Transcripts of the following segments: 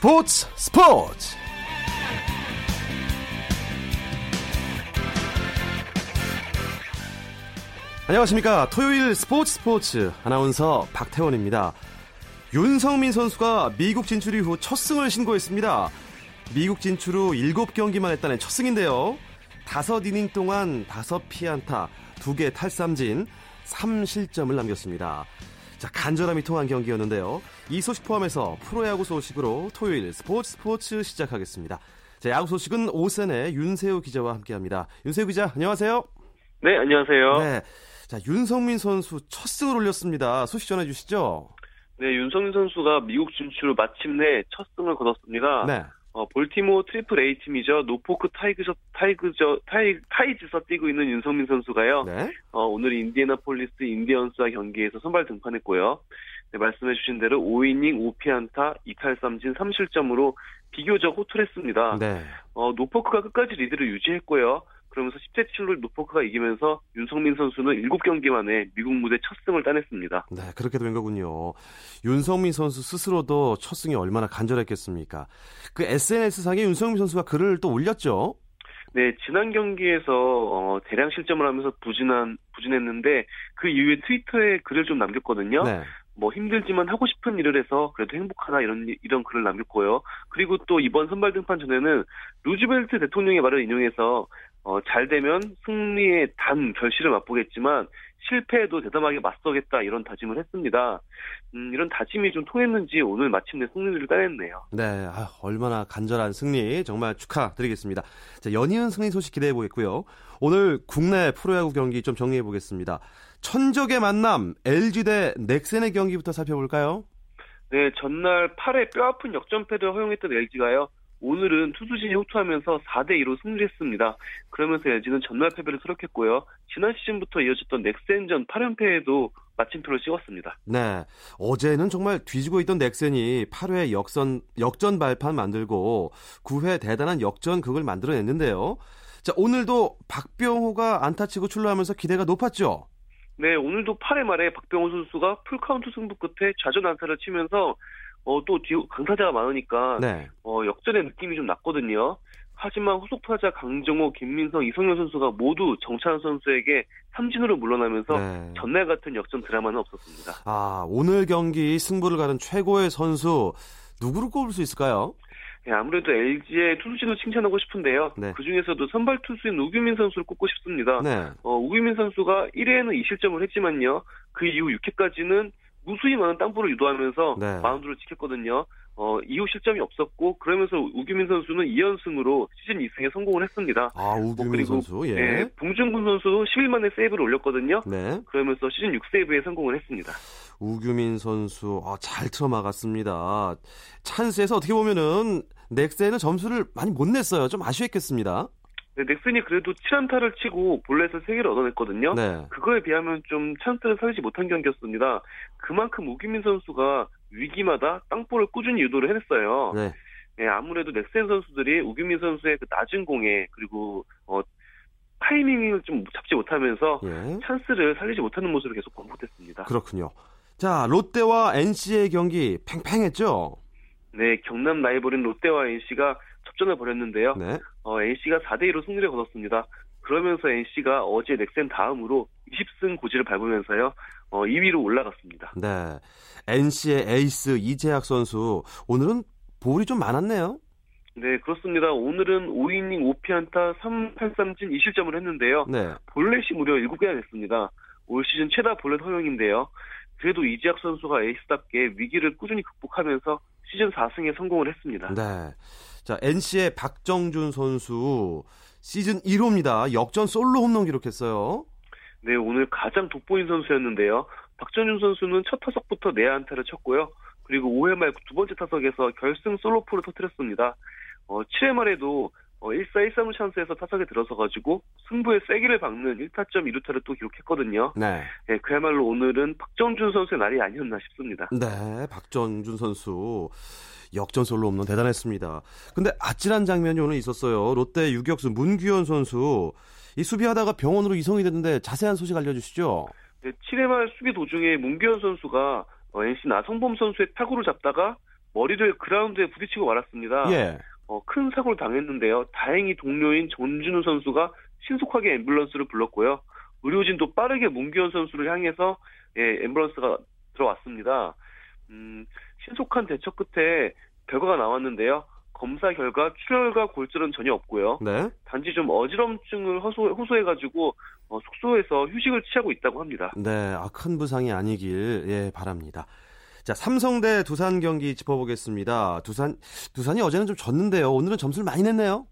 스포츠 스포츠. 안녕하십니까. 토요일 스포츠 스포츠 아나운서 박태원입니다. 윤성민 선수가 미국 진출 이후 첫 승을 신고했습니다. 미국 진출 후 7경기만 했다는 첫 승인데요. 5이닝 동안 5피안타 2개 탈삼진 3실점을 남겼습니다 자, 간절함이 통한 경기였는데요. 이 소식 포함해서 프로야구 소식으로 토요일 스포츠 스포츠 시작하겠습니다. 자, 야구 소식은 OSEN의 윤세호 기자와 함께합니다. 윤세호 기자, 안녕하세요. 네, 안녕하세요. 네, 자 윤석민 선수 첫 승을 올렸습니다. 소식 전해 주시죠. 네, 윤석민 선수가 미국 진출 후 마침내 첫 승을 거뒀습니다. 네. 어, 볼티모어 트리플 A 팀이죠. 노포크 타이그저 타이그저 타이 타이즈서 뛰고 있는 윤석민 선수가요. 네. 어, 오늘 인디애나폴리스 인디언스와 경기에서 선발 등판했고요. 네, 말씀해주신 대로 5이닝 5피안타 2탈삼진 3실점으로 비교적 호투했습니다. 네. 어, 노포크가 끝까지 리드를 유지했고요. 그러면서 10대 7로 노포크가 이기면서 윤석민 선수는 7경기 만에 미국 무대 첫 승을 따냈습니다. 네, 그렇게 된 거군요. 윤석민 선수 스스로도 첫 승이 얼마나 간절했겠습니까? 그 SNS상에 윤석민 선수가 글을 또 올렸죠? 네, 지난 경기에서 어, 대량 실점을 하면서 부진한 부진했는데 그 이후에 트위터에 글을 좀 남겼거든요. 네. 뭐 힘들지만 하고 싶은 일을 해서 그래도 행복하다 이런 이런 글을 남겼고요. 그리고 또 이번 선발 등판 전에는 루즈벨트 대통령의 말을 인용해서 어, 잘 되면 승리의 단 결실을 맛보겠지만 실패에도 대담하게 맞서겠다 이런 다짐을 했습니다. 음, 이런 다짐이 좀 통했는지 오늘 마침내 승리를 따냈네요. 네, 아, 얼마나 간절한 승리 정말 축하드리겠습니다. 자, 연이은 승리 소식 기대해 보겠고요. 오늘 국내 프로야구 경기 좀 정리해 보겠습니다. 천적의 만남 LG 대 넥센의 경기부터 살펴볼까요? 네, 전날 8회 뼈아픈 역전패를 허용했던 LG가요. 오늘은 투수진이 호투하면서 4대2로 승리했습니다. 그러면서 LG는 전날 패배를 수록했고요. 지난 시즌부터 이어졌던 넥센전 8연패에도 마침표를 찍었습니다. 네. 어제는 정말 뒤지고 있던 넥센이 8회 역선, 역전 발판 만들고 9회 대단한 역전극을 만들어냈는데요. 자, 오늘도 박병호가 안타치고 출루하면서 기대가 높았죠? 네, 오늘도 8회 말에 박병호 선수가 풀카운트 승부 끝에 좌전 안타를 치면서 어, 또 뒤, 강타자가 많으니까 네. 어, 역전의 느낌이 좀 났거든요. 하지만 후속 타자 강정호, 김민성, 이성열 선수가 모두 정찬헌 선수에게 삼진으로 물러나면서 네. 전날 같은 역전 드라마는 없었습니다. 아, 오늘 경기 승부를 가른 최고의 선수 누구를 꼽을 수 있을까요? 네, 아무래도 LG의 투수진을 칭찬하고 싶은데요. 네. 그 중에서도 선발 투수인 우규민 선수를 꼽고 싶습니다. 네. 어, 우규민 선수가 1회에는 2실점을 했지만요. 그 이후 6회까지는 무수히 많은 땅볼을 유도하면서 네. 마운드를 지켰거든요. 어, 이후 실점이 없었고 그러면서 우규민 선수는 2연승으로 시즌 2승에 성공을 했습니다. 아, 우규민 그리고, 선수. 예. 네, 봉준군 선수도 10일 만에 세이브를 올렸거든요. 네. 그러면서 시즌 6세이브에 성공을 했습니다. 우규민 선수 아, 잘 틀어막았습니다. 찬스에서 어떻게 보면은 넥센은 점수를 많이 못 냈어요. 좀 아쉬웠겠습니다. 네, 넥슨이 그래도 7안타를 치고 볼넷을 3개를 얻어냈거든요. 네. 그거에 비하면 좀 찬스를 살리지 못한 경기였습니다. 그만큼 우기민 선수가 위기마다 땅볼을 꾸준히 유도를 해냈어요. 네. 예, 아무래도 넥센 선수들이 우기민 선수의 그 낮은 공에 그리고 어, 타이밍을 좀 잡지 못하면서 예. 찬스를 살리지 못하는 모습을 계속 반복했습니다. 그렇군요. 자, 롯데와 NC의 경기 팽팽했죠? 네, 경남 라이벌인 롯데와 NC가 접전을 벌였는데요. 네. 어, NC가 4대 2로 승리를 거뒀습니다. 그러면서 NC가 어제 넥센 다음으로 20승 고지를 밟으면서요. 어, 2위로 올라갔습니다. 네. NC의 에이스 이재학 선수 오늘은 볼이 좀 많았네요. 네, 그렇습니다. 오늘은 5이닝 5피안타 3탈삼진 2실점을 했는데요. 네. 볼넷이 무려 7개나 됐습니다. 올 시즌 최다 볼넷 허용인데요. 그래도 이지학 선수가 에이스답게 위기를 꾸준히 극복하면서 시즌 4승에 성공을 했습니다. 네. 자, NC의 박정준 선수 시즌 1호입니다. 역전 솔로 홈런 기록했어요. 네, 오늘 가장 돋보인 선수였는데요. 박정준 선수는 첫 타석부터 내안타를 쳤고요. 그리고 5회 말 두 번째 타석에서 결승 솔로포를 터뜨렸습니다. 어, 7회 말에도 어, 1사 1삼루 찬스에서 타석에 들어서가지고 승부의 세기를 박는 1타점 2루타를 또 기록했거든요. 네. 네, 그야말로 오늘은 박정준 선수의 날이 아니었나 싶습니다. 네, 박정준 선수 역전 솔로 홈런 대단했습니다. 근데 아찔한 장면이 오늘 있었어요. 롯데 유격수 문규현 선수 이 수비하다가 병원으로 이송이 됐는데 자세한 소식 알려주시죠. 네, 7회 말 수비 도중에 문규현 선수가 어, NC 나성범 선수의 타구를 잡다가 머리를 그라운드에 부딪히고 말았습니다. 예. 어, 큰 사고를 당했는데요. 다행히 동료인 전준우 선수가 신속하게 앰뷸런스를 불렀고요. 의료진도 빠르게 문기현 선수를 향해서 예, 앰뷸런스가 들어왔습니다. 음, 신속한 대처 끝에 결과가 나왔는데요. 검사 결과 출혈과 골절은 전혀 없고요. 네. 단지 좀 어지럼증을 호소, 호소 해가지고 어, 숙소에서 휴식을 취하고 있다고 합니다. 네, 아, 큰 부상이 아니길 예 바랍니다. 자, 삼성 대 두산 경기 짚어보겠습니다. 두산 두산이 어제는 좀 졌는데요. 오늘은 점수를 많이 냈네요.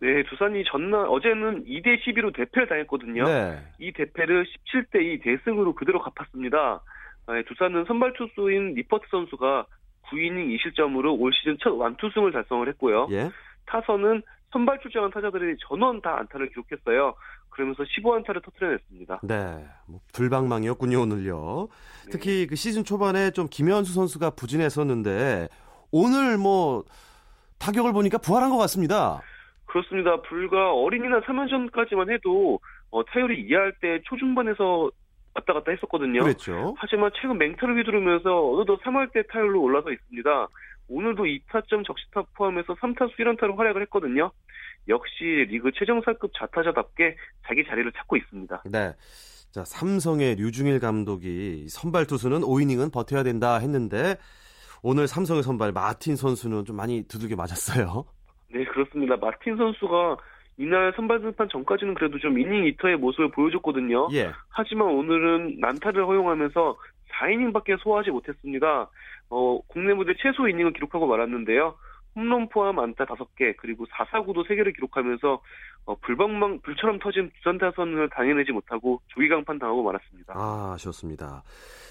네, 두산이 전날 어제는 2대 12로 대패를 당했거든요. 네. 이 대패를 17대 2 대승으로 그대로 갚았습니다. 아, 두산은 선발 투수인 니퍼트 선수가 9이닝 2실점으로 올 시즌 첫 완투승을 달성을 했고요. 예. 타선은 선발 출장한 타자들이 전원 다 안타를 기록했어요. 그러면서 15안타를 터트려냈습니다. 네. 뭐 불방망이었군요, 오늘요. 특히 그 시즌 초반에 좀 김현수 선수가 부진했었는데 오늘 뭐 타격을 보니까 부활한 것 같습니다. 그렇습니다. 불과 어린이날 3연전까지만 해도 어, 타율이 2할 때 초중반에서 왔다 갔다 했었거든요. 그랬죠. 하지만 최근 맹타를 휘두르면서 어느덧 3할 때 타율로 올라서 있습니다. 오늘도 2타점 적시타 포함해서 3타수 1안타로 활약을 했거든요. 역시 리그 최정상급 자타자답게 자기 자리를 찾고 있습니다. 네. 자, 삼성의 류중일 감독이 선발 투수는 5이닝은 버텨야 된다 했는데 오늘 삼성의 선발 마틴 선수는 좀 많이 두들겨 맞았어요. 네, 그렇습니다. 마틴 선수가 이날 선발 등판 전까지는 그래도 좀 이닝 이터의 모습을 보여줬거든요. 예. 하지만 오늘은 난타를 허용하면서 4이닝밖에 소화하지 못했습니다. 어, 국내 무대 최소 이닝을 기록하고 말았는데요. 홈런 포함 안타 5개, 그리고 4사구도 3개를 기록하면서 어, 불방망, 불처럼 터진 두산 타선을 당해내지 못하고 조기강판 당하고 말았습니다. 아, 아쉬웠습니다.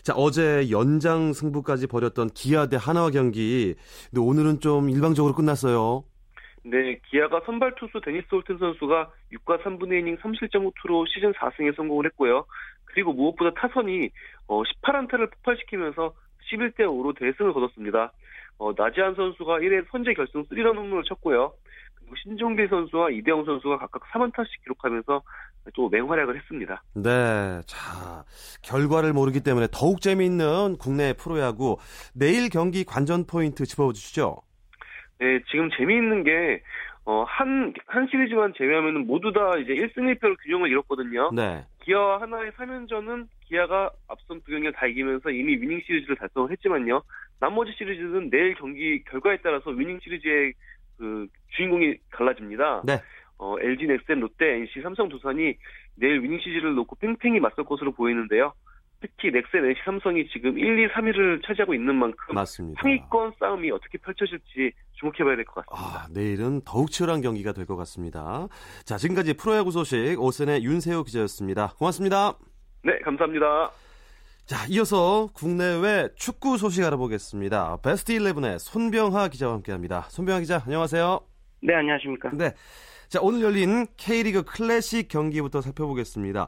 자, 어제 연장 승부까지 벌였던 기아 대 하나와 경기. 근데 오늘은 좀 일방적으로 끝났어요. 네, 기아가 선발 투수 데니스 홀튼 선수가 6과 3분의 2이닝 3실점 후투로 시즌 4승에 성공을 했고요. 그리고 무엇보다 타선이 어, 18안타를 폭발시키면서 11대 5로 대승을 거뒀습니다. 어, 나지한 선수가 1회 선제 결승 3런 홈런을 쳤고요. 그리고 신종길 선수와 이대영 선수가 각각 3안타씩 기록하면서 또 맹활약을 했습니다. 네. 자, 결과를 모르기 때문에 더욱 재미있는 국내 프로야구 내일 경기 관전 포인트 짚어주시죠. 네, 지금 재미있는 게, 어, 한, 한 시리즈만 제외하면 모두 다 이제 1승 1패로 균형을 잃었거든요. 네. 기아와 하나의 3연전은 기아가 앞선 두 경기를 다 이기면서 이미 위닝 시리즈를 달성을 했지만요. 나머지 시리즈는 내일 경기 결과에 따라서 위닝 시리즈의 그 주인공이 달라집니다. 네. 어, LG 넥센, 롯데, NC, 삼성, 두산이 내일 위닝 시리즈를 놓고 팽팽히 맞설 것으로 보이는데요. 특히 넥센, NC, 삼성이 지금 1, 2, 3위를 차지하고 있는 만큼 맞습니다. 상위권 싸움이 어떻게 펼쳐질지 주목해봐야 될 것 같습니다. 아, 내일은 더욱 치열한 경기가 될 것 같습니다. 자, 지금까지 프로야구 소식 오선의 윤세호 기자였습니다. 고맙습니다. 네, 감사합니다. 자, 이어서 국내외 축구 소식 알아보겠습니다. 베스트 11의 손병하 기자와 함께합니다. 손병하 기자, 안녕하세요. 네, 안녕하십니까. 네. 자, 오늘 열린 K리그 클래식 경기부터 살펴보겠습니다.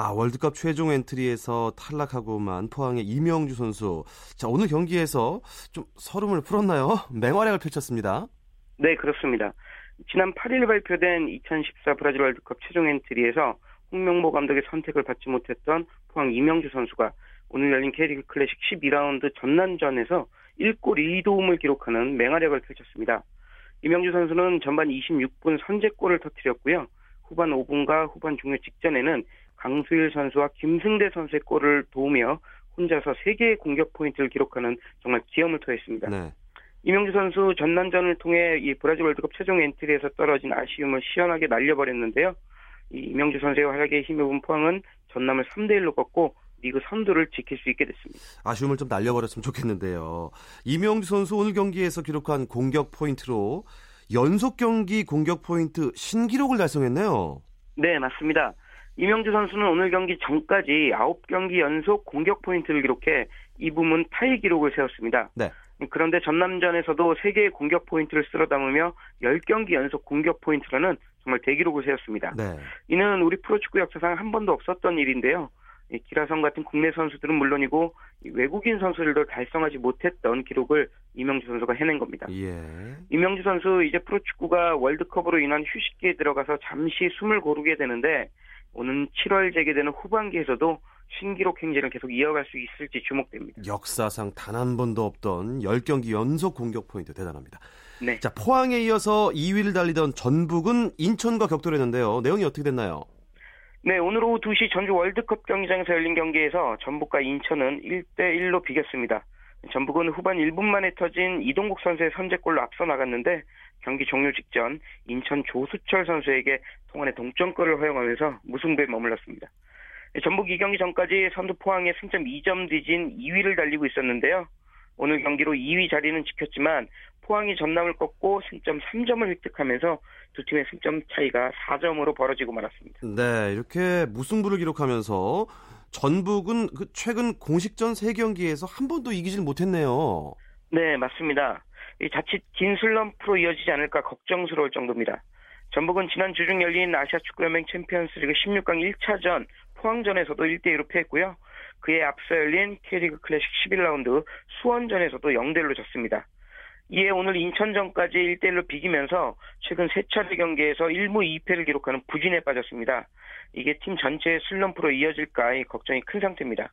아, 월드컵 최종 엔트리에서 탈락하고만 포항의 이명주 선수. 자, 오늘 경기에서 좀 설움을 풀었나요? 맹활약을 펼쳤습니다. 네, 그렇습니다. 지난 8일 발표된 2014 브라질 월드컵 최종 엔트리에서 홍명보 감독의 선택을 받지 못했던 포항 이명주 선수가 오늘 열린 K리그 클래식 12라운드 전남전에서 1골 2도움을 기록하는 맹활약을 펼쳤습니다. 이명주 선수는 전반 26분 선제골을 터뜨렸고요. 후반 5분과 후반 종료 직전에는 강수일 선수와 김승대 선수의 골을 도우며 혼자서 3개의 공격 포인트를 기록하는 정말 기염을 토했습니다. 네. 이명주 선수 전남전을 통해 이 브라질 월드컵 최종 엔트리에서 떨어진 아쉬움을 시원하게 날려버렸는데요. 이 이명주 선수의 활약에 힘입은 포항은 전남을 3대 1로 꺾고 리그 선두를 지킬 수 있게 됐습니다. 아쉬움을 좀 날려버렸으면 좋겠는데요. 이명주 선수 오늘 경기에서 기록한 공격 포인트로 연속 경기 공격 포인트 신기록을 달성했네요. 네, 맞습니다. 이명주 선수는 오늘 경기 전까지 9경기 연속 공격 포인트를 기록해 이 부문 타이 기록을 세웠습니다. 네. 그런데 전남전에서도 3개의 공격 포인트를 쓸어 담으며 10경기 연속 공격 포인트라는 정말 대기록을 세웠습니다. 네. 이는 우리 프로축구 역사상 한 번도 없었던 일인데요. 기라성 같은 국내 선수들은 물론이고 외국인 선수들도 달성하지 못했던 기록을 이명주 선수가 해낸 겁니다. 예. 이명주 선수 이제 프로축구가 월드컵으로 인한 휴식기에 들어가서 잠시 숨을 고르게 되는데 오는 7월 재개되는 후반기에서도 신기록 행진을 계속 이어갈 수 있을지 주목됩니다. 역사상 단 한 번도 없던 10경기 연속 공격 포인트 대단합니다. 네. 자, 포항에 이어서 2위를 달리던 전북은 인천과 격돌했는데요. 내용이 어떻게 됐나요? 네, 오늘 오후 2시 전주 월드컵 경기장에서 열린 경기에서 전북과 인천은 1대1로 비겼습니다. 전북은 후반 1분 만에 터진 이동국 선수의 선제골로 앞서 나갔는데 경기 종료 직전 인천 조수철 선수에게 통안의 동점골을 허용하면서 무승부에 머물렀습니다. 전북 이 경기 전까지 선두 포항에 승점 2점 뒤진 2위를 달리고 있었는데요. 오늘 경기로 2위 자리는 지켰지만 포항이 전남을 꺾고 승점 3점을 획득하면서 두 팀의 승점 차이가 4점으로 벌어지고 말았습니다. 네, 이렇게 무승부를 기록하면서 전북은 그 최근 공식전 3경기에서 한 번도 이기질 못했네요. 네, 맞습니다. 자칫 긴 슬럼프로 이어지지 않을까 걱정스러울 정도입니다. 전북은 지난 주중 열린 아시아 축구연맹 챔피언스리그 16강 1차전 포항전에서도 1대2로 패했고요. 그에 앞서 열린 K리그 클래식 11라운드 수원전에서도 0대1로 졌습니다. 이에 오늘 인천전까지 1대1로 비기면서 최근 세 차례 경기에서 1무 2패를 기록하는 부진에 빠졌습니다. 이게 팀 전체의 슬럼프로 이어질까 걱정이 큰 상태입니다.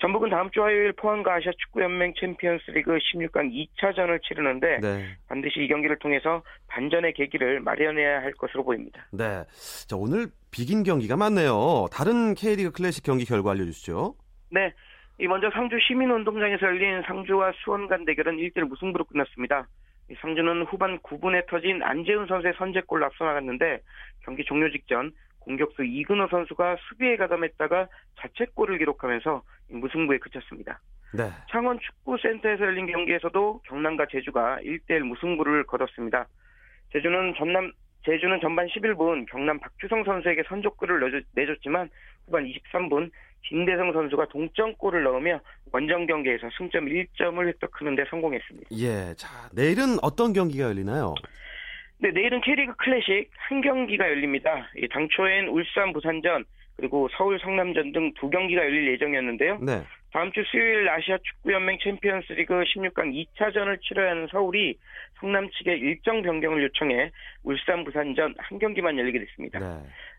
전북은 다음 주 화요일 포항과 아시아 축구연맹 챔피언스리그 16강 2차전을 치르는데 네. 반드시 이 경기를 통해서 반전의 계기를 마련해야 할 것으로 보입니다. 네, 자 오늘 비긴 경기가 많네요. 다른 K리그 클래식 경기 결과 알려주시죠. 네, 이 먼저 상주 시민운동장에서 열린 상주와 수원 간 대결은 1대1 무승부로 끝났습니다. 상주는 후반 9분에 터진 안재훈 선수의 선제골로 앞서 나갔는데 경기 종료 직전 공격수 이근호 선수가 수비에 가담했다가 자책골을 기록하면서 무승부에 그쳤습니다. 네. 창원 축구센터에서 열린 경기에서도 경남과 제주가 1대1 무승부를 거뒀습니다. 제주는 전남 제주는 전반 11분 경남 박주성 선수에게 선족골을 내줬지만 후반 23분 김대성 선수가 동점골을 넣으며 원정 경기에서 승점 1점을 획득하는 데 성공했습니다. 예, 자 내일은 어떤 경기가 열리나요? 네, 내일은 K리그 클래식 한 경기가 열립니다. 당초엔 울산 부산전 그리고 서울 성남전 등 두 경기가 열릴 예정이었는데요. 네. 다음 주 수요일 아시아 축구연맹 챔피언스리그 16강 2차전을 치러야 하는 서울이 성남 측에 일정 변경을 요청해 울산 부산전 한 경기만 열리게 됐습니다. 네.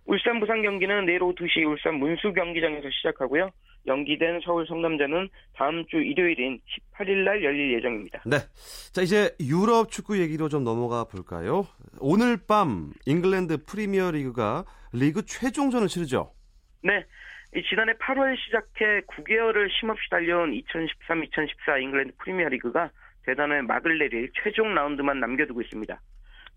울산 부산 경기는 내일 오후 2시 울산 문수 경기장에서 시작하고요. 연기된 서울 성남전은 다음 주 일요일인 18일 날 열릴 예정입니다. 네. 자, 이제 유럽 축구 얘기로 좀 넘어가 볼까요? 오늘 밤 잉글랜드 프리미어 리그가 리그 최종전을 치르죠. 네. 지난해 8월 시작해 9개월을 쉼없이 달려온 2013-2014 잉글랜드 프리미어 리그가 대단원의 막을 내릴 최종 라운드만 남겨두고 있습니다.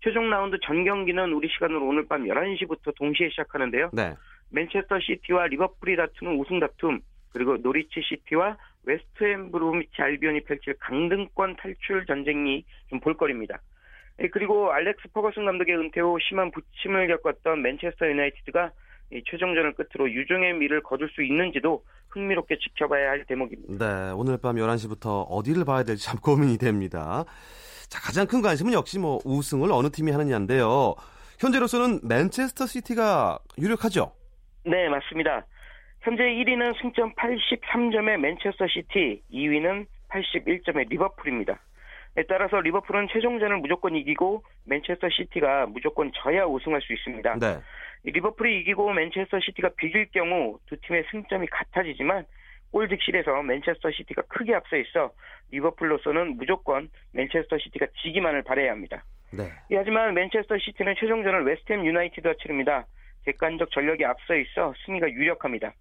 최종 라운드 전 경기는 우리 시간으로 오늘 밤 11시부터 동시에 시작하는데요. 네. 맨체스터 시티와 리버풀이 다투는 우승 다툼, 그리고 노리치 시티와 웨스트 브로미치 알비온이 펼칠 강등권 탈출 전쟁이 좀 볼거리입니다. 예, 그리고 알렉스 퍼거슨 감독의 은퇴 후 심한 부침을 겪었던 맨체스터 유나이티드가 최종전을 끝으로 유종의 미를 거둘 수 있는지도 흥미롭게 지켜봐야 할 대목입니다. 네, 오늘 밤 11시부터 어디를 봐야 될지 참 고민이 됩니다. 자, 가장 큰 관심은 역시 뭐 우승을 어느 팀이 하느냐인데요. 현재로서는 맨체스터 시티가 유력하죠? 네, 맞습니다. 현재 1위는 승점 83점의 맨체스터 시티, 2위는 81점의 리버풀입니다. 따라서 리버풀은 최종전을 무조건 이기고 맨체스터 시티가 무조건 져야 우승할 수 있습니다. 네. 리버풀이 이기고 맨체스터 시티가 비길 경우 두 팀의 승점이 같아지지만 골 득실에서 맨체스터 시티가 크게 앞서 있어 리버풀로서는 무조건 맨체스터 시티가 지기만을 바라야 합니다. 네. 예, 하지만 맨체스터 시티는 최종전을 웨스트햄 유나이티드와 치릅니다. 객관적 전력이 앞서 있어 승리가 유력합니다.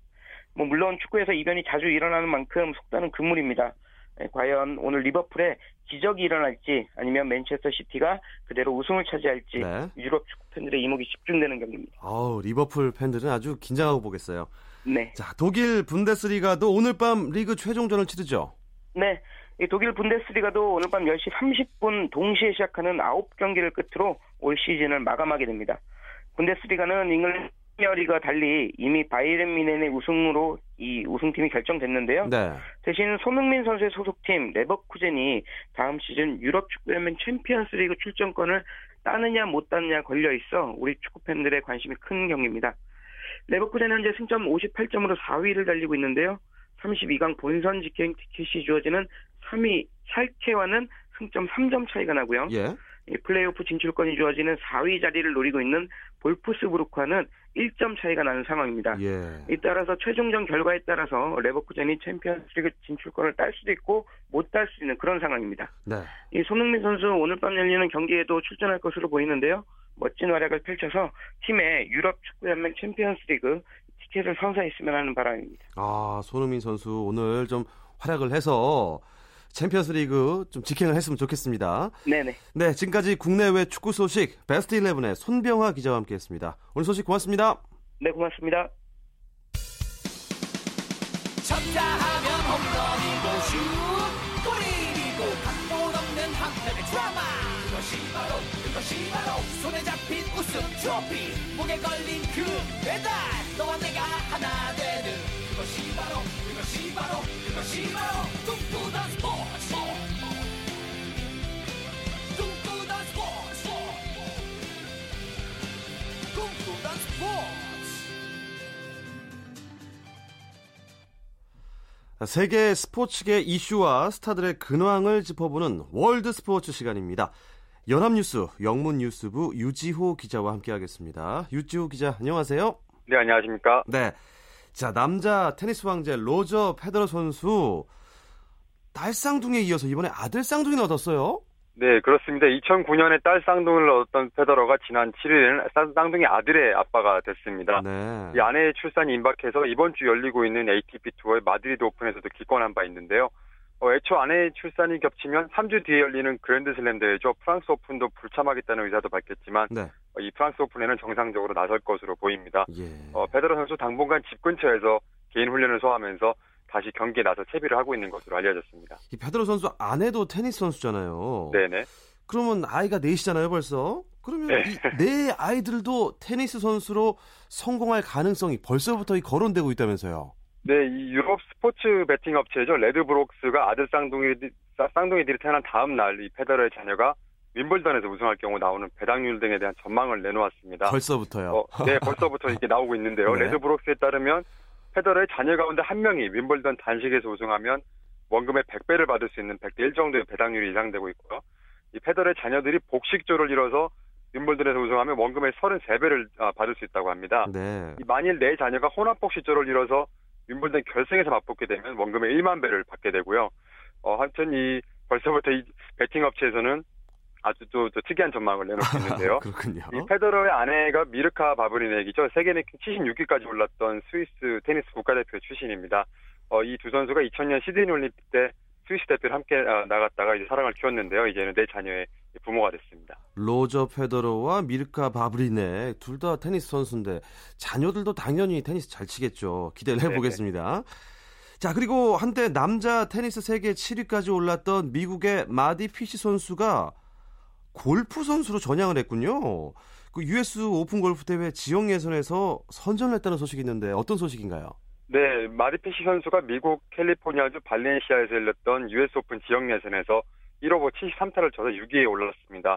뭐 물론 축구에서 이변이 자주 일어나는 만큼 속단은 금물입니다. 예, 과연 오늘 리버풀에 기적이 일어날지 아니면 맨체스터 시티가 그대로 우승을 차지할지 네. 유럽 축구 팬들의 이목이 집중되는 경기입니다. 아우 리버풀 팬들은 아주 긴장하고 보겠어요. 네. 자 독일 분데스리가도 오늘 밤 리그 최종전을 치르죠. 네. 독일 분데스리가도 오늘 밤 10시 30분 동시에 시작하는 9경기를 끝으로 올 시즌을 마감하게 됩니다. 분데스리가는 잉글랜드 리그와 달리 이미 바이에른 뮌헨의 우승으로 이 우승팀이 결정됐는데요. 네. 대신 손흥민 선수의 소속팀 레버쿠젠이 다음 시즌 유럽 축구연맹 챔피언스리그 출전권을 따느냐 못 따느냐 걸려 있어 우리 축구 팬들의 관심이 큰 경기입니다. 레버쿠젠 현재 승점 58점으로 4위를 달리고 있는데요. 32강 본선 직행 티켓이 주어지는 3위 샬케와는 승점 3점 차이가 나고요. 예. 플레이오프 진출권이 주어지는 4위 자리를 노리고 있는 볼프스부르크와는 1점 차이가 나는 상황입니다. 예. 이 따라서 최종전 결과에 따라서 레버쿠젠이 챔피언스리그 진출권을 딸 수도 있고 못 딸 수 있는 그런 상황입니다. 네. 이 손흥민 선수 오늘 밤 열리는 경기에도 출전할 것으로 보이는데요. 멋진 활약을 펼쳐서 팀의 유럽 축구연맹 챔피언스리그 티켓을 선사했으면 하는 바람입니다. 아, 손흥민 선수 오늘 좀 활약을 해서 챔피언스 리그 좀 직행을 했으면 좋겠습니다. 네네. 네, 지금까지 국내외 축구 소식 베스트 11의 손병하 기자와 함께 했습니다. 오늘 소식 고맙습니다. 네, 고맙습니다. 쳤다 하면 홈런이고 슛 골이고 각본 없는 한편의 드라마 그것이 바로 그것이 바로 손에 잡힌 우승 트로피 목에 걸린 그 배달. 너와 내가 하나 되는 그것이 바로 그것이 바로 그것이 바로 꿈꾸던 스포츠. 꿈꾸던 스포츠. 꿈꾸던 스포츠. 세계 스포츠계 이슈와 스타들의 근황을 짚어보는 월드 스포츠 시간입니다. 연합뉴스 영문뉴스부 유지호 기자와 함께하겠습니다. 유지호 기자, 안녕하세요. 네, 안녕하십니까. 네. 자, 남자 테니스 황제 로저 페더러 선수 딸 쌍둥이에 이어서 이번에 아들 쌍둥이를 얻었어요. 네, 그렇습니다. 2009년에 딸 쌍둥이를 얻었던 페더러가 지난 7일에는 쌍둥이 아들의 아빠가 됐습니다. 네. 이 아내의 출산이 임박해서 이번 주 열리고 있는 ATP 투어의 마드리드 오픈에서도 기권한 바 있는데요. 어, 애초 아내의 출산이 겹치면 3주 뒤에 열리는 그랜드슬램 대회죠. 프랑스 오픈도 불참하겠다는 의사도 밝혔지만 네. 어, 이 프랑스 오픈에는 정상적으로 나설 것으로 보입니다. 예. 어, 페더러 선수 당분간 집 근처에서 개인 훈련을 소화하면서 다시 경기에 나서 채비를 하고 있는 것으로 알려졌습니다. 이 페더러 선수 아내도 테니스 선수잖아요. 네네. 그러면 아이가 넷이잖아요, 벌써. 그러면 네. 이네 아이들도 테니스 선수로 성공할 가능성이 벌써부터 이 거론되고 있다면서요. 네, 이 유럽 스포츠 베팅 업체죠. 래드브록스가 아들 쌍둥이, 쌍둥이들이 태어난 다음 날 이 페더러의 자녀가 윔블던에서 우승할 경우 나오는 배당률 등에 대한 전망을 내놓았습니다. 벌써부터요. 어, 네, 벌써부터 이렇게 나오고 있는데요. 네. 래드브록스에 따르면 페더러의 자녀 가운데 한 명이 윔블던 단식에서 우승하면 원금의 100배를 받을 수 있는 100대 1 정도의 배당률이 예상되고 있고요. 이 페더러의 자녀들이 복식조를 이뤄서 윔블던에서 우승하면 원금의 33배를 아, 받을 수 있다고 합니다. 네. 이 만일 네 자녀가 혼합복식조를 이뤄서 윔블던 결승에서 맞붙게 되면 원금의 1만 배를 받게 되고요. 어, 하여튼 이 벌써부터 이 베팅 업체에서는 아주 또, 또 특이한 전망을 내놓고 있는데요. 그렇군요. 이 페더러의 아내가 미르카 바브리넥이죠. 세계 랭킹 76위까지 올랐던 스위스 테니스 국가대표 출신입니다. 어, 이 두 선수가 2000년 시드니 올림픽 때 스위스 대표를 함께 아, 나갔다가 이제 사랑을 키웠는데요. 이제는 네 자녀의 부모가 됐습니다. 로저 페더러와 미르카 바브리넥 둘 다 테니스 선수인데 자녀들도 당연히 테니스 잘 치겠죠. 기대를 해보겠습니다. 자 그리고 한때 남자 테니스 세계 7위까지 올랐던 미국의 마디 피시 선수가 골프 선수로 전향을 했군요. 그 US 오픈 골프 대회 지역 예선에서 선전을 했다는 소식이 있는데 어떤 소식인가요? 네, 마디 피시 선수가 미국 캘리포니아주 발렌시아에서 열렸던 US 오픈 지역 예선에서 1오버 73타를 쳐서 6위에 올랐습니다.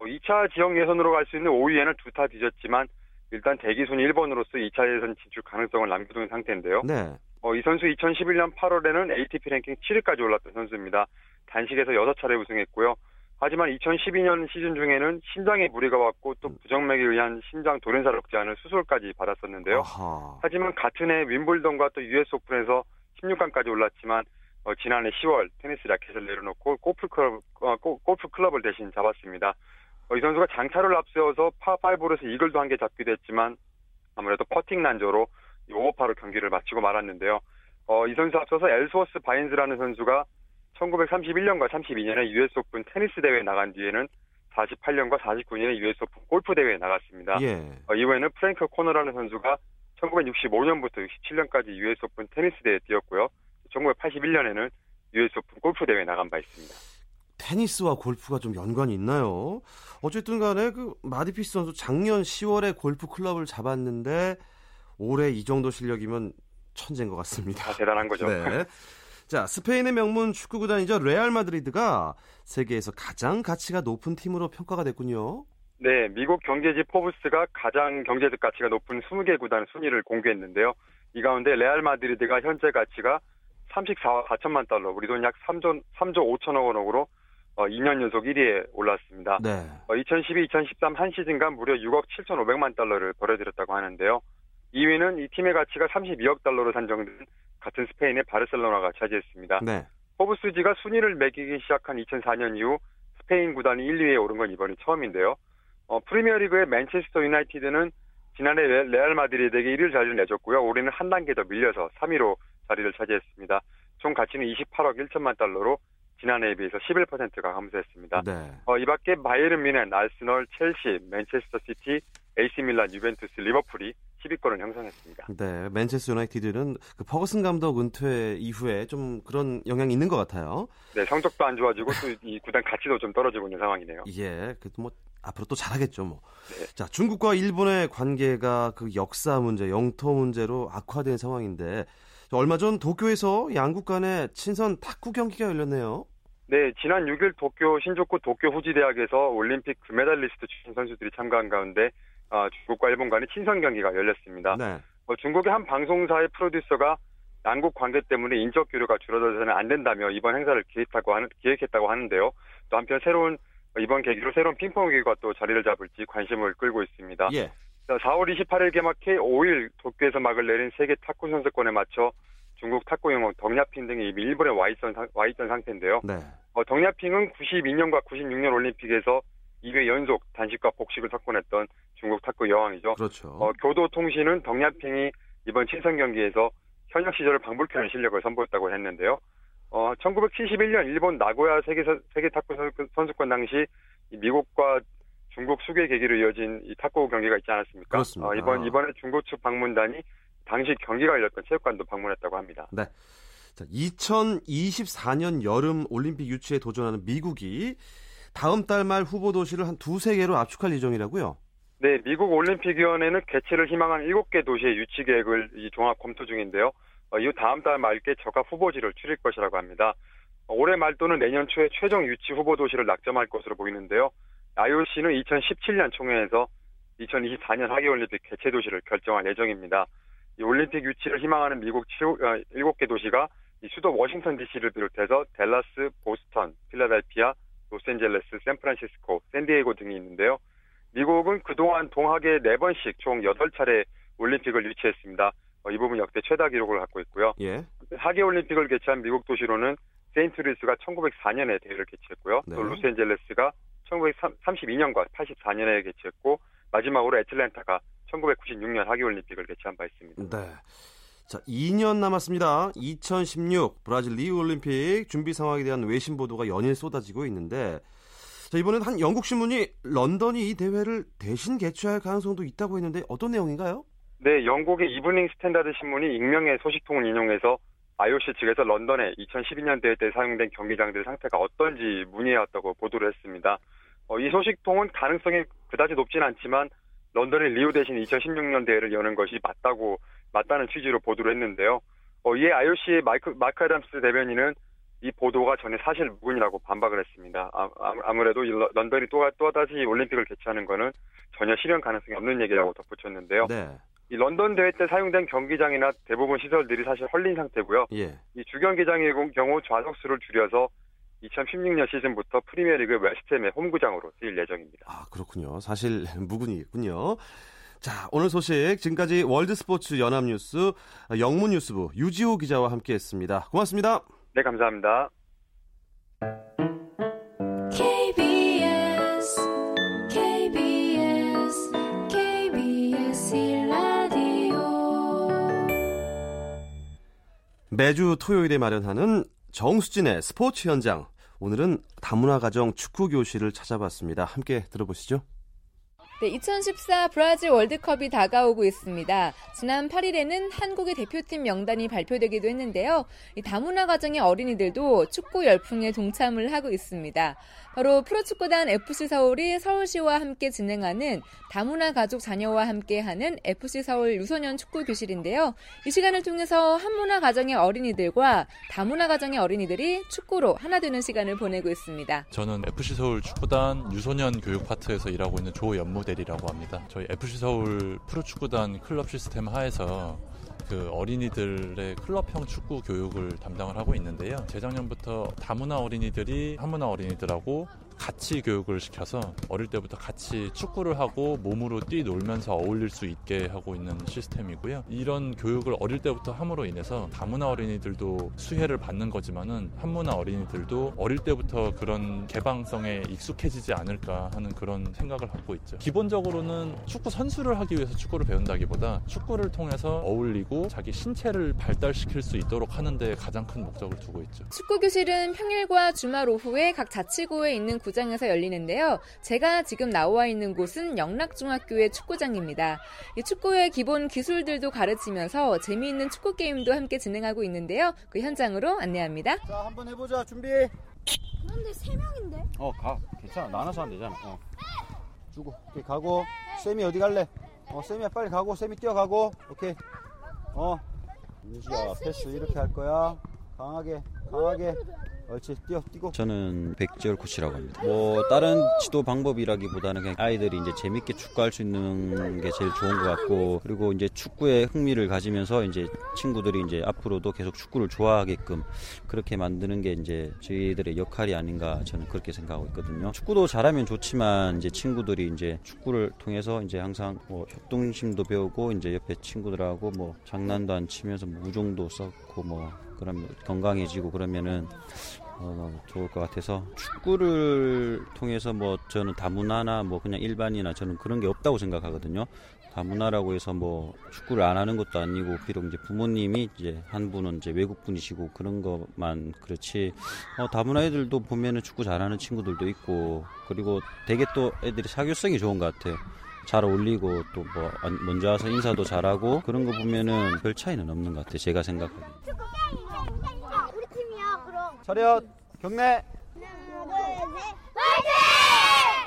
2차 지역 예선으로 갈 수 있는 5위에는 두 타 뒤졌지만 일단 대기 순위 1번으로서 2차 예선 진출 가능성을 남겨둔 상태인데요. 네. 어, 이 선수 2011년 8월에는 ATP 랭킹 7위까지 올랐던 선수입니다. 단식에서 6차례 우승했고요. 하지만 2012년 시즌 중에는 심장에 무리가 왔고 또 부정맥에 의한 심장 돌연사를 억제하는 수술까지 받았었는데요. 아하. 하지만 같은 해 윈블던과 또 US 오픈에서 16강까지 올랐지만 어, 지난해 10월 테니스 라켓을 내려놓고 골프 클럽, 어, 고- 골프 클럽을 대신 잡았습니다. 어, 이 선수가 장타를 앞세워서 파5홀에서 이글도 한 개 잡기도 했지만 아무래도 퍼팅 난조로 이 오버파로 경기를 마치고 말았는데요. 어, 이 선수 앞서서 엘스워스 바인즈라는 선수가 1931년과 32년에 US 오픈 테니스 대회에 나간 뒤에는 48년과 49년에 US 오픈 골프 대회에 나갔습니다. 예. 어, 이후에는 프랭크 코너라는 선수가 1965년부터 67년까지 US 오픈 테니스 대회에 뛰었고요. 1981년에는 US 오픈 골프 대회에 나간 바 있습니다. 테니스와 골프가 좀 연관이 있나요? 어쨌든 간에 그 마디 피시 선수 작년 10월에 골프 클럽을 잡았는데 올해 이 정도 실력이면 천재인 것 같습니다. 다 대단한 거죠. 네. 자, 스페인의 명문 축구 구단이죠. 레알 마드리드가 세계에서 가장 가치가 높은 팀으로 평가가 됐군요. 네, 미국 경제지 포브스가 가장 경제적 가치가 높은 20개 구단 순위를 공개했는데요. 이 가운데 레알 마드리드가 현재 가치가 34억 4천만 달러, 우리 돈 약 3조, 3조 5천억 원으로 2년 연속 1위에 올랐습니다. 네. 2012-2013 한 시즌간 무려 6억 7,500만 달러를 벌어들였다고 하는데요. 2위는 이 팀의 가치가 32억 달러로 산정된 같은 스페인의 바르셀로나가 차지했습니다. 네. 포브스지가 순위를 매기기 시작한 2004년 이후 스페인 구단이 1, 2위에 오른 건 이번이 처음인데요. 어, 프리미어리그의 맨체스터 유나이티드는 지난해 레알 마드리드에게 1위 자리를 내줬고요. 올해는 한 단계 더 밀려서 3위로 자리를 차지했습니다. 총 가치는 28억 1천만 달러로 지난해에 비해서 11%가 감소했습니다. 네. 어, 이 밖에 바이에른 뮌헨, 아스널, 첼시, 맨체스터 시티, AC 밀란, 유벤투스, 리버풀이 10위권을 형성했습니다. 네. 맨체스터 유나이티드는 그 퍼거슨 감독 은퇴 이후에 좀 그런 영향이 있는 것 같아요. 네, 성적도 안 좋아지고 또 이 구단 가치도 좀 떨어지고 있는 상황이네요. 예. 그래도 뭐 앞으로 또 잘하겠죠, 뭐. 네. 자, 중국과 일본의 관계가 그 역사 문제, 영토 문제로 악화된 상황인데 얼마 전 도쿄에서 양국 간의 친선 탁구 경기가 열렸네요. 네, 지난 6일 도쿄 신조쿠 도쿄 후지 대학에서 올림픽 금메달리스트 출신 선수들이 참가한 가운데 아, 중국과 일본 간의 친선 경기가 열렸습니다. 네. 어, 중국의 한 방송사의 프로듀서가 양국 관계 때문에 인적 교류가 줄어들어서는 안 된다며 이번 행사를 기획하고 하는, 기획했다고 하는데요. 또 한편 새로운 이번 계기로 새로운 핑퐁 기구가 또 자리를 잡을지 관심을 끌고 있습니다. 예. 자, 4월 28일 개막해 5일 도쿄에서 막을 내린 세계 탁구 선수권에 맞춰 중국 탁구 영웅 덕야핑 등이 이미 일본에 와 있던, 상- 와 있던 상태인데요. 네. 어, 덕야핑은 92년과 96년 올림픽에서 2회 연속 단식과 복식을 석권했던 중국 탁구 여왕이죠. 그렇죠. 어, 교도통신은 덕야핑이 이번 친선 경기에서 현역 시절을 방불케 하는 실력을 선보였다고 했는데요. 어, 1971년 일본 나고야 세계, 선- 세계 탁구 선- 선수권 당시 이 미국과 중국 수계 계기로 이어진 이 탁구 경기가 있지 않았습니까? 그렇습니다. 어, 이번, 이번에 중국 측 방문단이 당시 경기가 열렸던 체육관도 방문했다고 합니다. 자, 2024년 여름 올림픽 유치에 도전하는 미국이 다음 달 말 후보 도시를 한 두세 개로 압축할 예정이라고요. 네, 미국 올림픽위원회는 개최를 희망한 7개 도시의 유치 계획을 이 종합 검토 중인데요. 어, 이후 다음 달 말께 적합 후보지를 추릴 것이라고 합니다. 어, 올해 말 또는 내년 초에 최종 유치 후보 도시를 낙점할 것으로 보이는데요. IOC는 2017년 총회에서 2024년 하계올림픽 개최 도시를 결정할 예정입니다. 이 올림픽 유치를 희망하는 미국 7개 도시가 이 수도 워싱턴 DC를 비롯해서 댈러스, 보스턴, 필라델피아, 로스앤젤레스, 샌프란시스코, 샌디에이고 등이 있는데요. 미국은 그동안 동하계 4번씩 총 8차례 올림픽을 유치했습니다. 어, 이 부문 역대 최다 기록을 갖고 있고요. 예. 하계 올림픽을 개최한 미국 도시로는 세인트루이스가 1904년에 대회를 개최했고요. 네. 또 로스앤젤레스가 1932년과 84년에 개최했고 마지막으로 애틀랜타가 1996년 하계 올림픽을 개최한 바 있습니다. 네. 자, 2년 남았습니다. 2016 브라질 리우 올림픽 준비 상황에 대한 외신 보도가 연일 쏟아지고 있는데 자, 이번엔 한 영국 신문이 런던이 이 대회를 대신 개최할 가능성도 있다고 했는데 어떤 내용인가요? 네, 영국의 이브닝 스탠다드 신문이 익명의 소식통을 인용해서 IOC 측에서 런던에 2012년 대회 때 사용된 경기장들 상태가 어떤지 문의해왔다고 보도를 했습니다. 어, 이 소식통은 가능성이 그다지 높진 않지만 런던이 리우 대신 2016년 대회를 여는 것이 맞다고 맞다는 취지로 보도를 했는데요. 어, 이에 IOC의 마이크, 마크 애담스 대변인은 이 보도가 전혀 사실 무근이라고 반박을 했습니다. 아무래도 이 러- 런던이 또, 또다시 올림픽을 개최하는 것은 전혀 실현 가능성이 없는 얘기라고 덧붙였는데요. 네. 이 런던 대회 때 사용된 경기장이나 대부분 시설들이 사실 헐린 상태고요. 예. 이 주경기장의 경우 좌석수를 줄여서 2016년 시즌부터 프리미어리그 웨스트햄의 홈구장으로 쓰일 예정입니다. 아, 그렇군요. 사실 무근이었군요. 자, 오늘 소식 지금까지 월드 스포츠 연합뉴스 영문 뉴스부 유지호 기자와 함께 했습니다. 고맙습니다. 네, 감사합니다. KBS KBS KBS 라디오 매주 토요일에 마련하는 정수진의 스포츠 현장. 오늘은 다문화 가정 축구 교실을 찾아봤습니다. 함께 들어보시죠. 네, 2014 브라질 월드컵이 다가오고 있습니다. 지난 8일에는 한국의 대표팀 명단이 발표되기도 했는데요. 이 다문화 가정의 어린이들도 축구 열풍에 동참을 하고 있습니다. 바로 프로축구단 FC 서울이 서울시와 함께 진행하는 다문화 가족 자녀와 함께하는 FC 서울 유소년 축구 교실인데요. 이 시간을 통해서 한문화 가정의 어린이들과 다문화 가정의 어린이들이 축구로 하나 되는 시간을 보내고 있습니다. 저는 FC 서울 축구단 유소년 교육 파트에서 일하고 있는 조연무 대리라고 합니다. 저희 FC 서울 프로축구단 클럽 시스템 하에서 그 어린이들의 클럽형 축구 교육을 담당을 하고 있는데요. 재작년부터 다문화 어린이들이 한문화 어린이들하고 같이 교육을 시켜서 어릴 때부터 같이 축구를 하고 몸으로 뛰놀면서 어울릴 수 있게 하고 있는 시스템이고요. 이런 교육을 어릴 때부터 함으로 인해서 다문화 어린이들도 수혜를 받는 거지만은 한문화 어린이들도 어릴 때부터 그런 개방성에 익숙해지지 않을까 하는 그런 생각을 갖고 있죠. 기본적으로는 축구 선수를 하기 위해서 축구를 배운다기보다 축구를 통해서 어울리고 자기 신체를 발달시킬 수 있도록 하는데 가장 큰 목적을 두고 있죠. 축구 교실은 평일과 주말 오후에 각 자치구에 있는 구장에서 열리는데요. 제가 지금 나와 있는 곳은 영락중학교의 축구장입니다. 이 축구의 기본 기술들도 가르치면서 재미있는 축구 게임도 함께 진행하고 있는데요. 그 현장으로 안내합니다. 자, 한번 해보자. 준비. 그런데 세 명인데? 어, 가. 괜찮아. 나눠서 하면 되잖아. 어. 주고. 오케이, 가고. 쌤이 어디 갈래? 어, 쌤이야, 빨리 가고. 쌤이 뛰어가고. 오케이. 어. 민지야, 패스 이렇게 할 거야. 강하게, 강하게. 저는 백지열 코치라고 합니다. 뭐 다른 지도 방법이라기보다는 그냥 아이들이 이제 재밌게 축구할 수 있는 게 제일 좋은 것 같고 그리고 이제 축구에 흥미를 가지면서 이제 친구들이 이제 앞으로도 계속 축구를 좋아하게끔 그렇게 만드는 게 이제 저희들의 역할이 아닌가 저는 그렇게 생각하고 있거든요. 축구도 잘하면 좋지만 이제 친구들이 이제 축구를 통해서 이제 항상 뭐 협동심도 배우고 이제 옆에 친구들하고 뭐 장난도 안 치면서 뭐 우정도 쌓고 뭐 그러면 건강해지고 그러면은 어, 좋을 것 같아서 축구를 통해서 뭐 저는 다문화나 뭐 그냥 일반이나 저는 그런 게 없다고 생각하거든요. 다문화라고 해서 뭐 축구를 안 하는 것도 아니고 비록 이제 부모님이 이제 한 분은 이제 외국 분이시고 그런 것만 그렇지 어, 다문화 애들도 보면은 축구 잘하는 친구들도 있고 그리고 되게 또 애들이 사교성이 좋은 것 같아요. 잘 어울리고 또 뭐 먼저 와서 인사도 잘하고 그런 거 보면은 별 차이는 없는 것 같아요. 제가 생각하기에. 우리 팀이야 그럼 차렷, 경례. 하나 둘 셋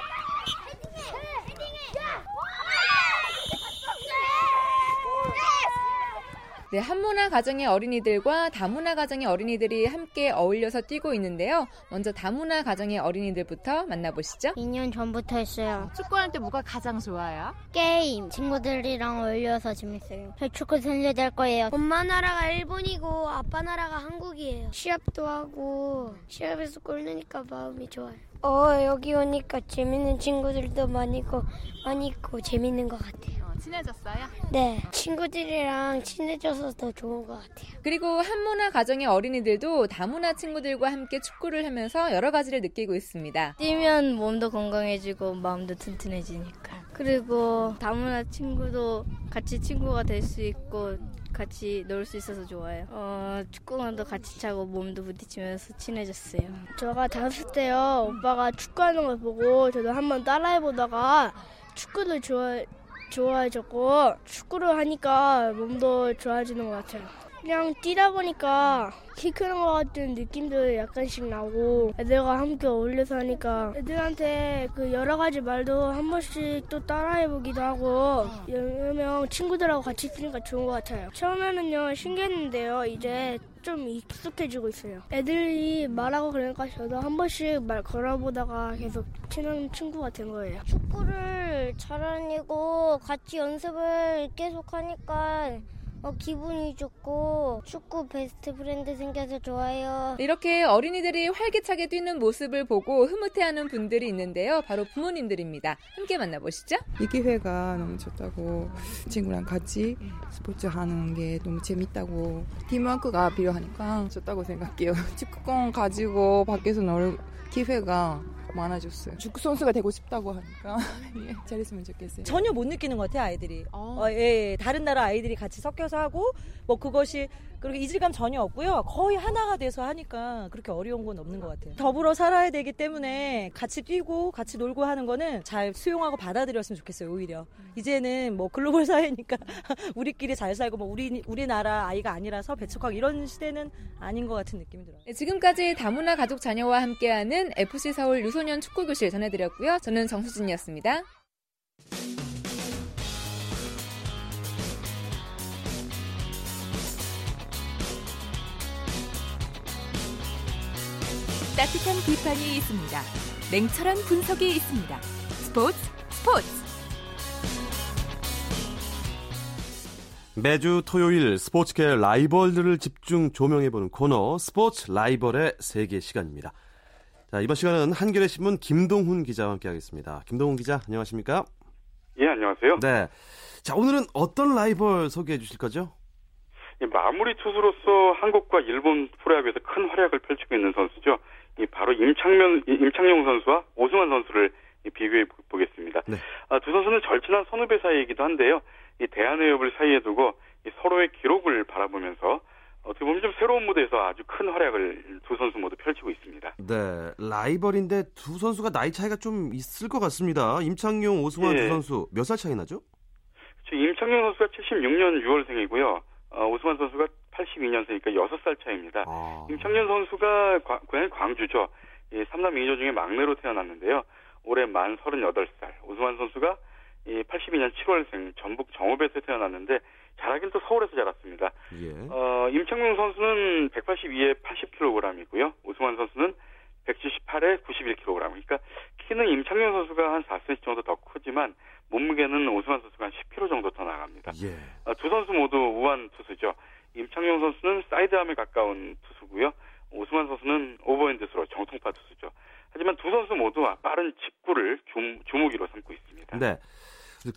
네, 한문화 가정의 어린이들과 다문화 가정의 어린이들이 함께 어울려서 뛰고 있는데요. 먼저 다문화 가정의 어린이들부터 만나보시죠. 2년 전부터 했어요. 축구할 때 뭐가 가장 좋아요? 게임. 친구들이랑 어울려서 재밌어요. 저 축구 선수 될 거예요. 엄마 나라가 일본이고 아빠 나라가 한국이에요. 시합도 하고 시합에서 골 넣으니까 마음이 좋아요. 어 여기 오니까 재밌는 친구들도 많이 있고 많이 있고 재밌는 것 같아요. 어, 친해졌어요? 네 친구들이랑 친해져서 더 좋은 것 같아요 그리고 한문화 가정의 어린이들도 다문화 친구들과 함께 축구를 하면서 여러 가지를 느끼고 있습니다. 뛰면 몸도 건강해지고 마음도 튼튼해지니까. 그리고 다문화 친구도 같이 친구가 될 수 있고 같이 놀 수 있어서 좋아요. 어, 축구공도 같이 차고 몸도 부딪히면서 친해졌어요. 제가 다섯 때요 오빠가 축구하는 걸 보고 저도 한번 따라해보다가 축구를 좋아 좋아해졌고 축구를 하니까 몸도 좋아지는 것 같아요. 그냥 뛰다 보니까 키 크는 것 같은 느낌도 약간씩 나고 애들과 함께 어울려서 하니까 애들한테 그 여러 가지 말도 한 번씩 또 따라해보기도 하고 여러 명 친구들하고 같이 있으니까 좋은 것 같아요. 처음에는요 신기했는데요 이제 좀 익숙해지고 있어요. 애들이 말하고 그러니까 저도 한 번씩 말 걸어보다가 계속 친한 친구가 된 거예요. 축구를 잘하고 같이 연습을 계속 하니까 어, 기분이 좋고 축구 best friend 생겨서 좋아요. 이렇게 어린이들이 활기차게 뛰는 모습을 보고 흐뭇해하는 분들이 있는데요. 바로 부모님들입니다. 함께 만나보시죠. 이 기회가 너무 좋다고 친구랑 같이 스포츠 하는 게 너무 재밌다고 팀워크가 필요하니까 좋다고 생각해요. 축구공 가지고 밖에서 놀 기회가 많아졌어요. 축구 선수가 되고 싶다고 하니까 예, 잘했으면 좋겠어요. 전혀 못 느끼는 것 같아요 아이들이. 어. 어, 예, 예. 다른 나라 아이들이 같이 섞여서 하고 뭐 그것이 그리고 이질감 전혀 없고요. 거의 하나가 돼서 하니까 그렇게 어려운 건 없는 것 같아요. 더불어 살아야 되기 때문에 같이 뛰고 같이 놀고 하는 거는 잘 수용하고 받아들였으면 좋겠어요. 오히려 이제는 뭐 글로벌 사회니까 우리끼리 잘 살고 뭐 우리 우리나라 아이가 아니라서 배척하고 이런 시대는 아닌 것 같은 느낌이 들어요. 네, 지금까지 다문화 가족 자녀와 함께하는 FC 서울 유소년 축구 교실 전해드렸고요. 저는 정수진이었습니다. 따뜻한 비판이 있습니다. 냉철한 분석이 있습니다. 스포츠 스포츠 매주 토요일 스포츠계 라이벌들을 집중 조명해보는 코너 스포츠 라이벌의 세계 시간입니다. 자, 이번 시간은 한겨레 신문 김동훈 기자와 함께하겠습니다. 김동훈 기자, 안녕하십니까? 예, 안녕하세요. 네. 자, 오늘은 어떤 라이벌 소개해 주실 거죠? 이 마무리 투수로서 한국과 일본 프로야구에서 큰 활약을 펼치고 있는 선수죠. 이 바로 임창면, 임창용 선수와 오승환 선수를 비교해 보겠습니다. 네. 아, 두 선수는 절친한 선후배 사이이기도 한데요. 이 대한해협을 사이에 두고 이 서로의 기록을 바라보면서 어떻게 보면 좀 새로운 무대에서 아주 큰 활약을 두 선수 모두 펼치고 있습니다. 네. 라이벌인데 두 선수가 나이 차이가 좀 있을 것 같습니다. 임창용, 오승환 예. 두 선수 몇 살 차이 나죠? 저 임창용 선수가 76년 6월생이고요. 어, 오승환 선수가 82년생이니까 6살 차이입니다. 아. 임창용 선수가 과- 고향이 광주죠. 이 삼남 2조 중에 막내로 태어났는데요. 올해 만 38살. 오승환 선수가 이 82년 7월생 전북 정읍에서 태어났는데 자라긴 또 서울에서 자랐습니다. 예. 어, 임창용 선수는 182에 80kg이고요. 오승환 선수는 178에 91kg. 그러니까 키는 임창용 선수가 한 4cm 정도 더 크지만 몸무게는 오승환 선수가 한 10kg 정도 더 나갑니다. 예. 어, 두 선수 모두 우한 투수죠. 임창용 선수는 사이드암에 가까운 투수고요. 오승환 선수는 오버핸드스로 정통파 투수죠. 하지만 두 선수 모두 빠른 직구를 주, 주무기로 삼고 있습니다. 네.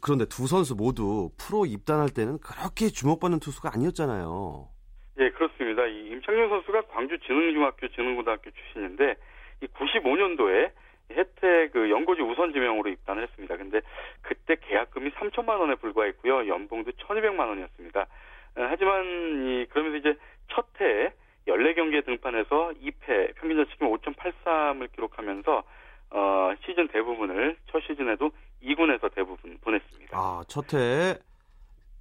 그런데 두 선수 모두 프로 입단할 때는 그렇게 주목받는 투수가 아니었잖아요. 예, 그렇습니다. 이 임창용 선수가 광주 진흥중학교 진흥고등학교 출신인데 이 95년도에 혜택 그 연고지 우선 지명으로 입단을 했습니다. 근데 그때 계약금이 3천만 원에 불과했고요. 연봉도 1,200만 원이었습니다. 어, 하지만 이 그러면서 이제 첫 해에 14경기에 등판해서 2패 평균 자책점 5.83을 기록하면서 어, 시즌 대부분을 첫 시즌에도 2군에서 대부분 보냈습니다. 아, 첫해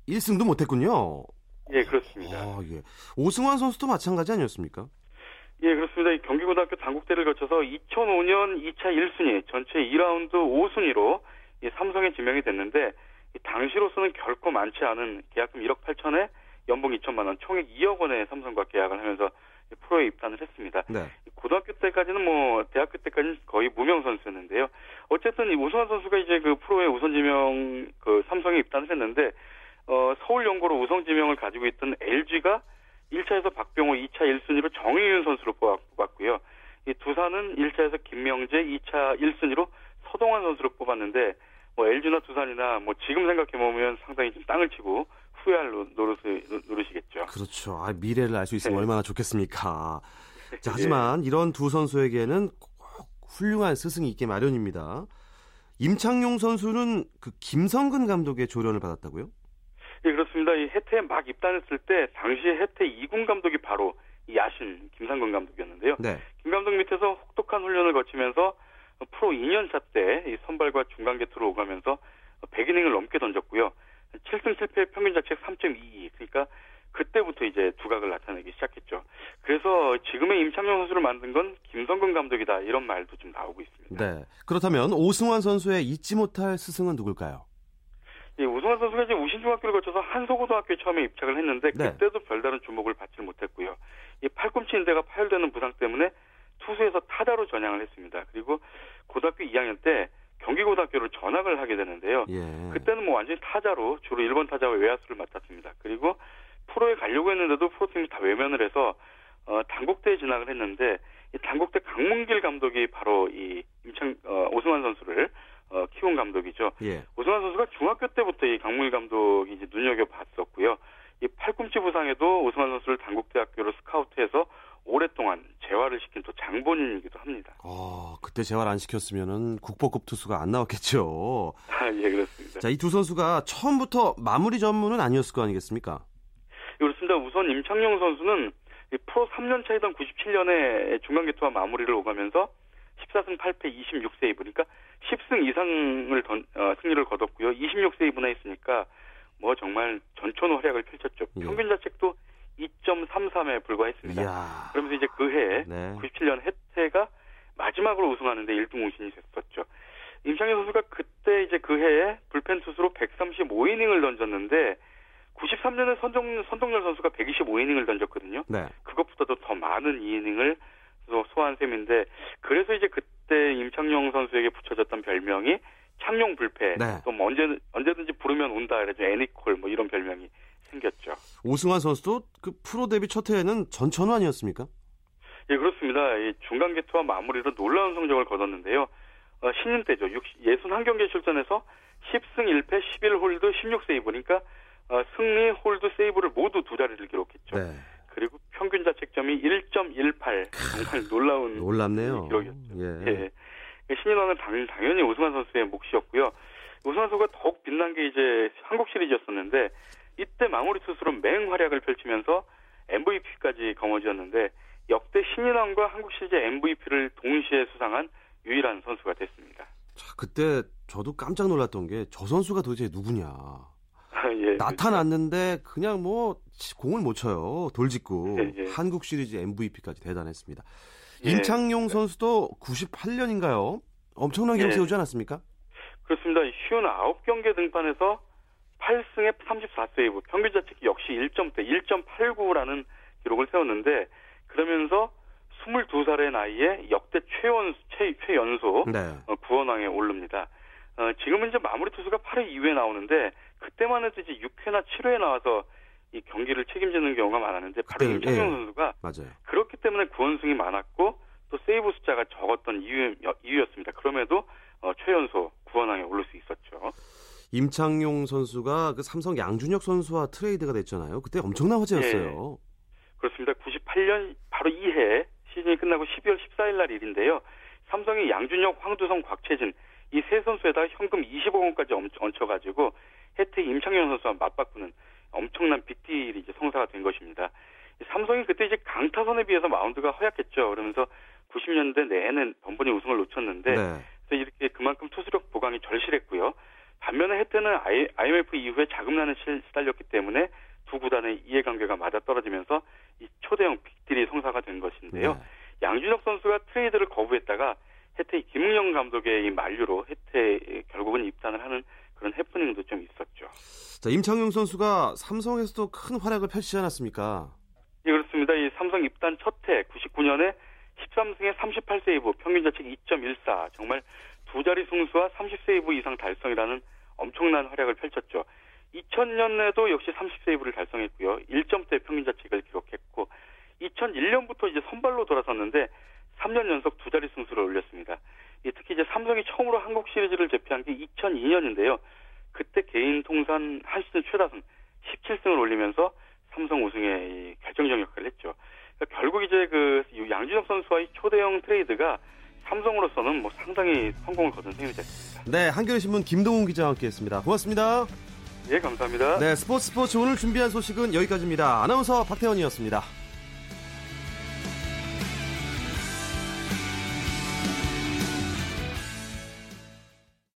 1승도 못했군요. 예, 그렇습니다. 아, 예. 오승환 선수도 마찬가지 아니었습니까? 예, 그렇습니다. 이 경기고등학교 당국대를 거쳐서 2005년 2차 1순위, 전체 2라운드 5순위로 이 삼성에 지명이 됐는데 이 당시로서는 결코 많지 않은 계약금 1억 8천에 연봉 2천만 원, 총액 2억 원의 삼성과 계약을 하면서 이 프로에 입단을 했습니다. 네. 고등학교 때까지는 뭐 대학교 때까지는 거의 무명 선수였는데요. 어쨌든 이 오승환 선수가 이제 그 프로에 우선 지명 그 삼성에 입단을 했는데 어 서울 연고로 우선 지명을 가지고 있던 LG가 1차에서 박병호, 2차 1순위로 정의윤 뽑았, 뽑았고요. 이 두산은 1차에서 김명재, 2차 1순위로 서동환 선수를 뽑았는데 뭐 LG나 두산이나 뭐 지금 생각해 보면 상당히 좀 땅을 치고 후회할 노- 노릇을 누르시겠죠. 그렇죠. 아, 미래를 알 수 있으면 네. 얼마나 좋겠습니까. 자, 하지만 이런 두 선수에게는 꼭 훌륭한 스승이 있게 마련입니다. 임창용 선수는 그 김성근 감독의 조련을 받았다고요? 예, 그렇습니다. 이 해태에 막 입단했을 때 당시에 해태 2군 감독이 바로 이 야신 김성근 감독이었는데요. 네. 김 감독 밑에서 혹독한 훈련을 거치면서 프로 2년차 때이 선발과 중간 개투로 오가면서 100이닝을 넘게 던졌고요. 7승 7패 평균 자책 3.22. 그러니까 그때부터 이제 두각을 나타내기 시작했죠. 그래서 지금의 임창용 선수를 만든 건 김성근 감독이다 이런 말도 좀 나오고 있습니다. 네. 그렇다면 오승환 선수의 잊지 못할 스승은 누굴까요? 이 우승환 선수가 이제 우신중학교를 거쳐서 한소고등학교에 처음에 입학을 했는데 네. 그때도 별다른 주목을 받지 못했고요. 이 팔꿈치 인대가 파열되는 부상 때문에 투수에서 타자로 전향을 했습니다. 그리고 고등학교 2학년 때 경기고등학교로 전학을 하게 되는데요. 예. 그때는 뭐 완전히 타자로 주로 1번 타자와 외야수를 맡았습니다. 그리고 프로에 가려고 했는데도 프로팀이 다 외면을 해서 어, 당국대에 진학을 했는데 이 당국대 강문길 감독이 바로 이 임창 어, 오승환 선수를 어, 키운 감독이죠. 예. 오승환 선수가 중학교 때부터 이 강문길 감독이 이제 눈여겨 봤었고요. 이 팔꿈치 부상에도 오승환 선수를 당국대학교로 스카우트해서 오랫동안 재활을 시킨 또 장본인이기도 합니다. 어, 그때 재활 안 시켰으면은 국보급 투수가 안 나왔겠죠. 아, 예, 그렇습니다. 자, 이 두 선수가 처음부터 마무리 전문은 아니었을 거 아니겠습니까? 그렇습니다. 우선 임창용 선수는 이 프로 3년 차이던 97년에 중간 개투와 마무리를 오가면서 14승 8패 26세이브 그러니까 10승 이상을 던, 어, 승리를 거뒀고요. 26세이브나 했으니까 뭐 정말 전천 활약을 펼쳤죠. 예. 평균 자책도 2.33에 불과했습니다. 이야. 그러면서 이제 그 해에 네. 97년 해태가 마지막으로 우승하는데 1등 공신이 됐었죠. 임창현 선수가 그때 이제 그 해에 불펜 투수로 135이닝을 던졌는데 93년에 선동, 선동열 선수가 125이닝을 던졌거든요. 네. 그것보다도 더 많은 이닝을 소- 소화한 셈인데 그래서 이제 그때 임창용 선수에게 붙여졌던 별명이 창용 불패 네. 또 뭐 언제 언제든지 부르면 온다 그래서 애니콜 뭐 이런 별명이 생겼죠. 오승환 선수도 그 프로 데뷔 첫 해에는 전천후 아니었습니까? 예, 그렇습니다. 이 중간 계투와 마무리로 놀라운 성적을 거뒀는데요. 어, 신인 때죠. 61경기 출전해서 10승 1패 11홀드 16세이브니까 어, 승리 홀드 세이브를 모두 두 자리를 기록했죠. 네. 그리고 평균 자책점이 1.18 정말 놀라운 놀랍네요. 기록이었죠. 예. 예. 신인왕은 당, 당연히 오승환 선수의 몫이었고요. 오승환 선수가 더욱 빛난 게 이제 한국 시리즈였었는데 이때 마무리 투수로 맹활약을 펼치면서 MVP까지 거머쥐었는데 역대 신인왕과 한국 시리즈 MVP를 동시에 수상한 유일한 선수가 됐습니다. 자, 그때 저도 깜짝 놀랐던 게 저 선수가 도대체 누구냐. 예, 나타났는데 그냥 뭐 공을 못 쳐요. 돌직구. 예, 예. 한국 시리즈 MVP까지 대단했습니다. 예. 임창용 선수도 98년인가요? 엄청난 기록 예. 세우지 않았습니까? 그렇습니다. 쉬운 9경기에 등판해서 8승에 34세이브, 평균 자책이 역시 1점대, 1.89라는 기록을 세웠는데 그러면서 22살의 나이에 역대 최연 최, 최연소 네. 어, 구원왕에 오릅니다. 어, 지금은 이제 마무리 투수가 8회 이후에 나오는데 그때만 해도 이제 6회나 7회에 나와서 이 경기를 책임지는 경우가 많았는데 바로 그때, 임창용 예. 선수가 맞아요. 그렇기 때문에 구원승이 많았고 또 세이브 숫자가 적었던 이유, 이유였습니다. 그럼에도 어, 최연소 구원왕에 오를 수 있었죠. 임창용 선수가 그 삼성 양준혁 선수와 트레이드가 됐잖아요. 그때 엄청난 화제였어요. 그렇습니다. 98년 바로 2해 시즌이 끝나고 12월 14일 날 일인데요. 삼성이 양준혁, 황두성, 곽채진 이 세 선수에다가 현금 20억 원까지 얹- 얹혀가지고 혜택 임창용 선수와 맞바꾸는 엄청난 빅딜이 이제 성사가 된 것입니다. 이 삼성이 그때 이제 강타선에 비해서 마운드가 허약했죠. 그러면서 90년대 내내 번번이 우승을 놓쳤는데 네. 그래서 이렇게 그만큼 투수력 보강이 절실했고요. 반면에 혜태는 IMF 이후에 자금난에 시- 시달렸기 때문에 두 구단의 이해관계가 맞아 떨어지면서 이 초대형 빅딜이 성사가 된 것인데요. 네. 양준혁 선수가 트레이드를 거부했다가 혜태 김웅영 감독의 이 만류로 혜태 결국은 입단을 하는 그런 해프닝도 좀 있었죠. 자, 임창용 선수가 삼성에서도 큰 활약을 펼치지 않았습니까? 예, 그렇습니다. 이 삼성 입단 첫해 99년에 13승에 38세이브, 평균 자책 2.14, 정말 두 자리 승수와 30세이브 이상 달성이라는 엄청난 활약을 펼쳤죠. 2000년에도 역시 30세이브를 달성했고요. 1점대 평균 자책을 기록했고 2001년부터 이제 선발로 돌아섰는데 3년 연속 두 자리 승수를 올렸습니다. 이 특히 이제 삼성이 처음으로 한국 시리즈를 제패한 게 2002년인데요. 그때 개인 통산 한 시즌 최다승 17승을 올리면서 삼성 우승에 이 결정적 역할을 했죠. 그러니까 결국 이제 그 양준혁 선수와의 초대형 트레이드가 삼성으로서는 뭐 상당히 성공을 거둔 셈이 됐습니다. 네, 한겨레 신문 김동훈 기자와 함께했습니다. 고맙습니다. 예, 감사합니다. 네, 스포츠 스포츠 오늘 준비한 소식은 여기까지입니다. 아나운서 박태원이었습니다.